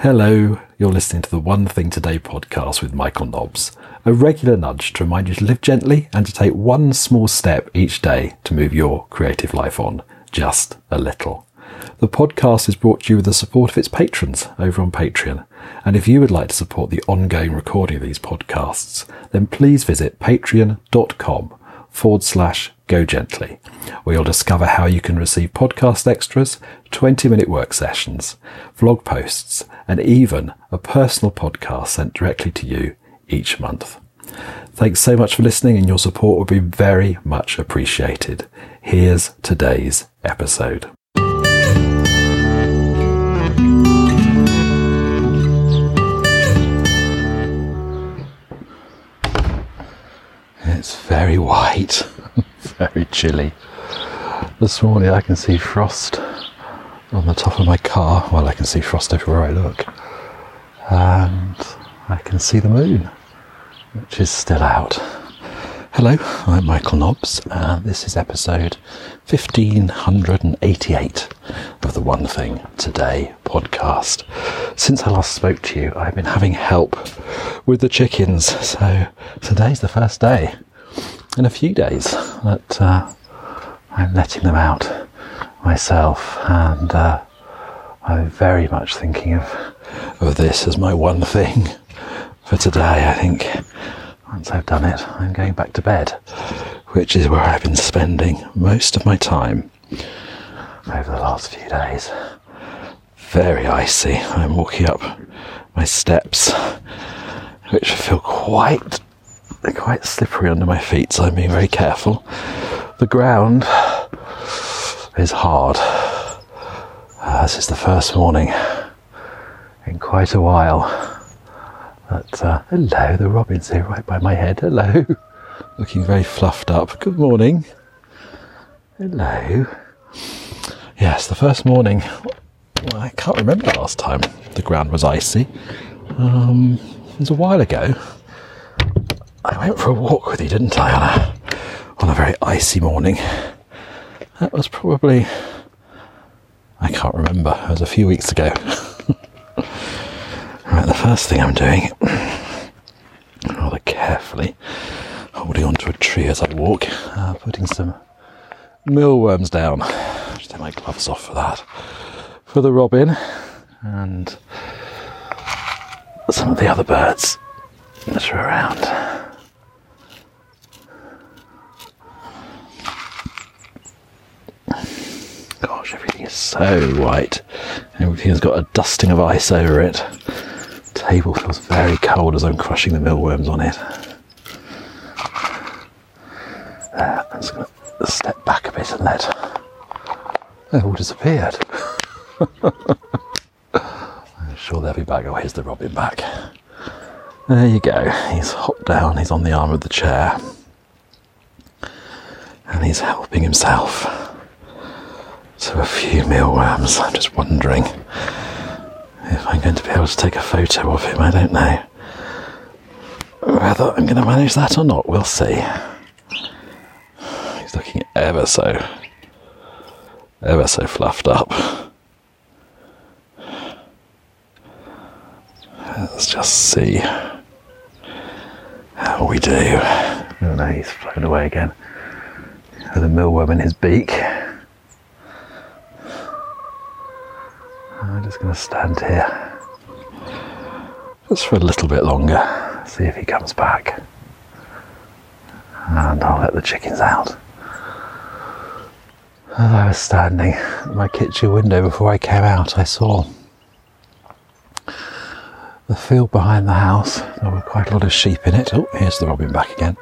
Hello, you're listening to the One Thing Today podcast with Michael Nobbs, a regular nudge to remind you to live gently and to take one small step each day to move your creative life on just a little. The podcast is brought to you with the support of its patrons over on Patreon. And if you would like to support the ongoing recording of these podcasts, then please visit patreon.com forward slash go gently, where you'll discover how you can receive podcast extras, 20 minute work sessions, vlog posts, and even a personal podcast sent directly to you each month. Thanks so much for listening, and your support would be very much appreciated. Here's today's episode. It's very white, very chilly. This morning I can see frost on the top of my car. Well, I can see frost everywhere I look. And I can see the moon, which is still out. Hello, I'm Michael Nobbs, and this is episode 1588 of the One Thing Today podcast. Since I last spoke to you, I've been having help with the chickens, so today's the first day in a few days that uh, I'm letting them out myself, and uh, I'm very much thinking of, of this as my one thing for today. I think once I've done it, I'm going back to bed, which is where I've been spending most of my time over the last few days. Very icy. I'm walking up my steps, which feel quite quite slippery under my feet, so I'm being very careful. The ground is hard. Uh, this is the first morning in quite a while but uh, hello, the robin's here right by my head. Hello. Looking very fluffed up. Good morning. Hello. Yes, the first morning. Well, I can't remember last time the ground was icy. Um, it was a while ago. I went for a walk with you, didn't I, on a, on a very icy morning? That was probably. I can't remember. It was a few weeks ago. Right, the first thing I'm doing, rather carefully, holding onto a tree as I walk, uh, putting some mealworms down. Just take my gloves off for that. For the robin and some of the other birds that are around. Gosh, everything is so white. Everything has got a dusting of ice over it table feels very cold as I'm crushing the mealworms on it. There, I'm just going to step back a bit and let. They've all disappeared. I'm sure they'll be back. Oh, here's the robin back. There you go. He's hopped down, he's on the arm of the chair. And he's helping himself to a few mealworms. I'm just wondering if I'm going to be able to take a photo of him, I don't know. Whether I'm going to manage that or not, we'll see. He's looking ever so, ever so fluffed up. Let's just see how we do. Oh no, he's flown away again with a mealworm in his beak. I'm just going to stand here just for a little bit longer, see if he comes back. And I'll let the chickens out. As I was standing at my kitchen window before I came out, I saw the field behind the house. There were quite a lot of sheep in it. Oh, here's the robin back again.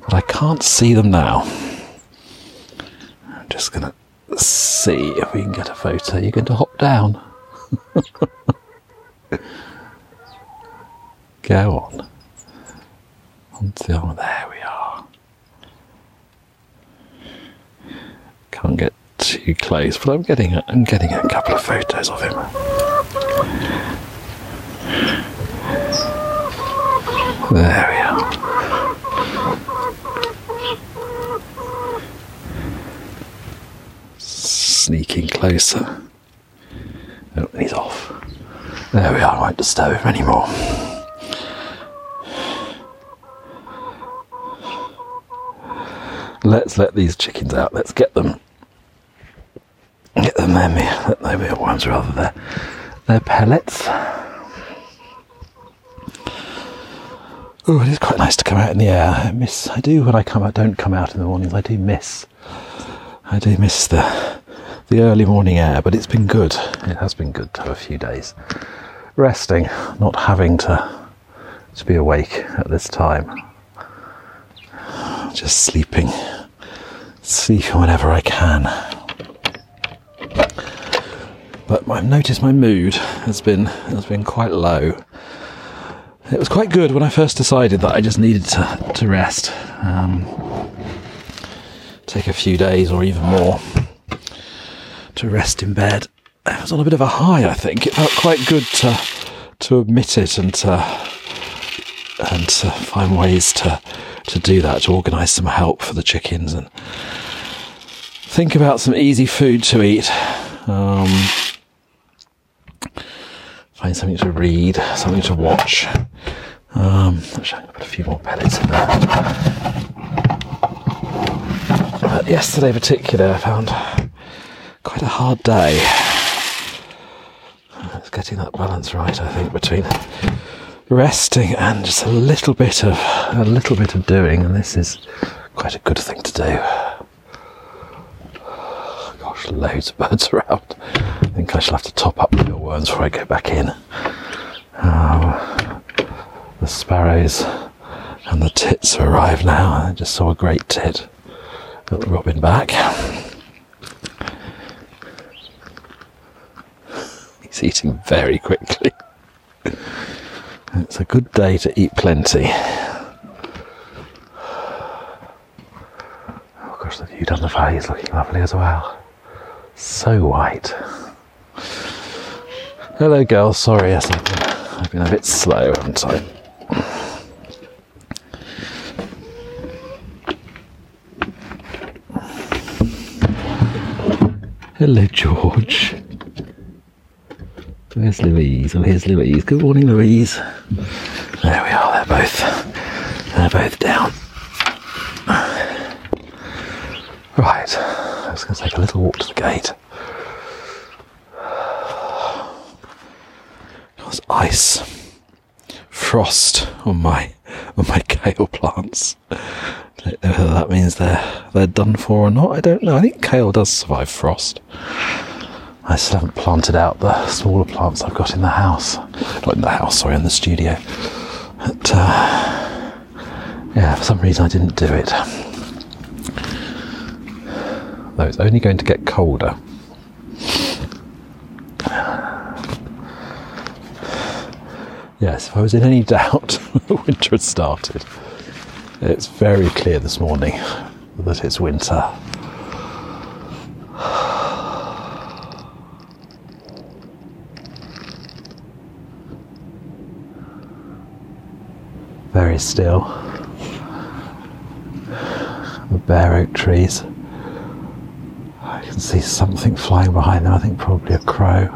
But I can't see them now. I'm just going to see if we can get a photo. You're going to hop down. Go on. Until there we are. Can't get too close, but I'm getting a, I'm getting a couple of photos of him. There we are. sneaking closer. There we are, I won't disturb him anymore. Let's let these chickens out. Let's get them. Get them their meal, their mealworms rather their their pellets. Oh, it is quite nice to come out in the air. I miss. I do when I come out. Don't come out in the mornings. I do miss. I do miss the the early morning air, but it's been good. It has been good to have a few days resting, not having to to be awake at this time. Just sleeping, sleeping whenever I can. But I've noticed my mood has been has been quite low. It was quite good when I first decided that I just needed to to rest, um, take a few days or even more to rest in bed. I was on a bit of a high. I think it felt quite good to to admit it and to and to find ways to to do that, to organise some help for the chickens and think about some easy food to eat. Um, find something to read, something to watch. Um, actually, I'm going to put a few more pellets in there. But yesterday, particular, I found quite a hard day. Getting that balance right, I think, between resting and just a little bit of a little bit of doing, and this is quite a good thing to do. Gosh, loads of birds around. I think I shall have to top up the worms before I go back in. Oh, the sparrows and the tits have arrived now. I just saw a great tit at the robin back. He's eating very quickly. It's a good day to eat plenty. Oh gosh, the view down the valley is looking lovely as well. So white. Hello, girls. Sorry, yes, I've been, I've been a bit slow, haven't I? Hello, George. Where's Louise? Oh, here's Louise. Good morning, Louise. There we are. They're both. They're both down. Right. I'm just going to take a little walk to the gate. There's ice, frost on my on my kale plants. Whether that means they're they're done for or not. I don't know. I think kale does survive frost. I still haven't planted out the smaller plants I've got in the house. Not in the house, sorry, in the studio. But, uh, yeah, for some reason I didn't do it. Though it's only going to get colder. Yes, if I was in any doubt, winter had started. It's very clear this morning that it's winter. Very still. The bare oak trees. I can see something flying behind them, I think probably a crow.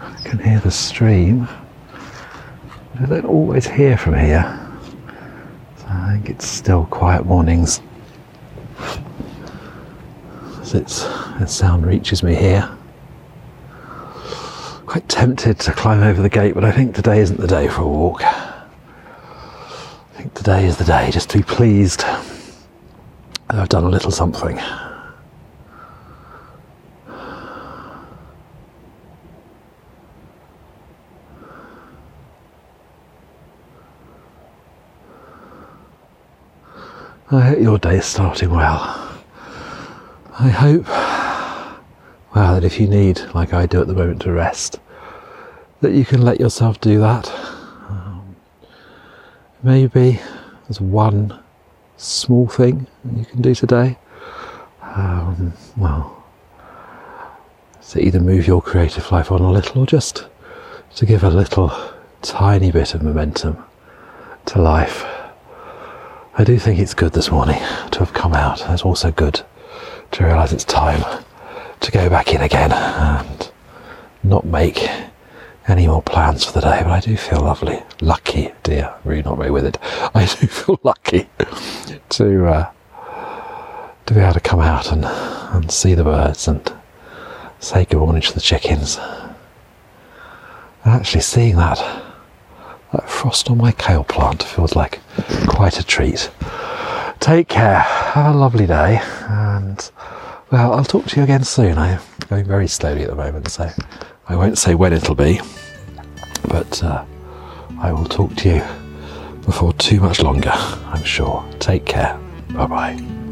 I can hear the stream. I don't always hear from here. So I think it's still quiet mornings. As its, its sound reaches me here quite tempted to climb over the gate, but I think today isn't the day for a walk. I think today is the day just to be pleased that I've done a little something. I hope your day is starting well. I hope, well, that if you need, like I do at the moment, to rest, that you can let yourself do that. Maybe there's one small thing you can do today. Um, well, to either move your creative life on a little or just to give a little tiny bit of momentum to life. I do think it's good this morning to have come out. It's also good to realise it's time to go back in again and not make any more plans for the day. But I do feel lovely, lucky, dear, really not very with it. I do feel lucky to uh, to be able to come out and, and see the birds and say good morning to the chickens. Actually seeing that that frost on my kale plant feels like quite a treat. Take care. Have a lovely day. And, well, I'll talk to you again soon. I'm going very slowly at the moment, so I won't say when it'll be. But uh, I will talk to you before too much longer, I'm sure. Take care. Bye bye.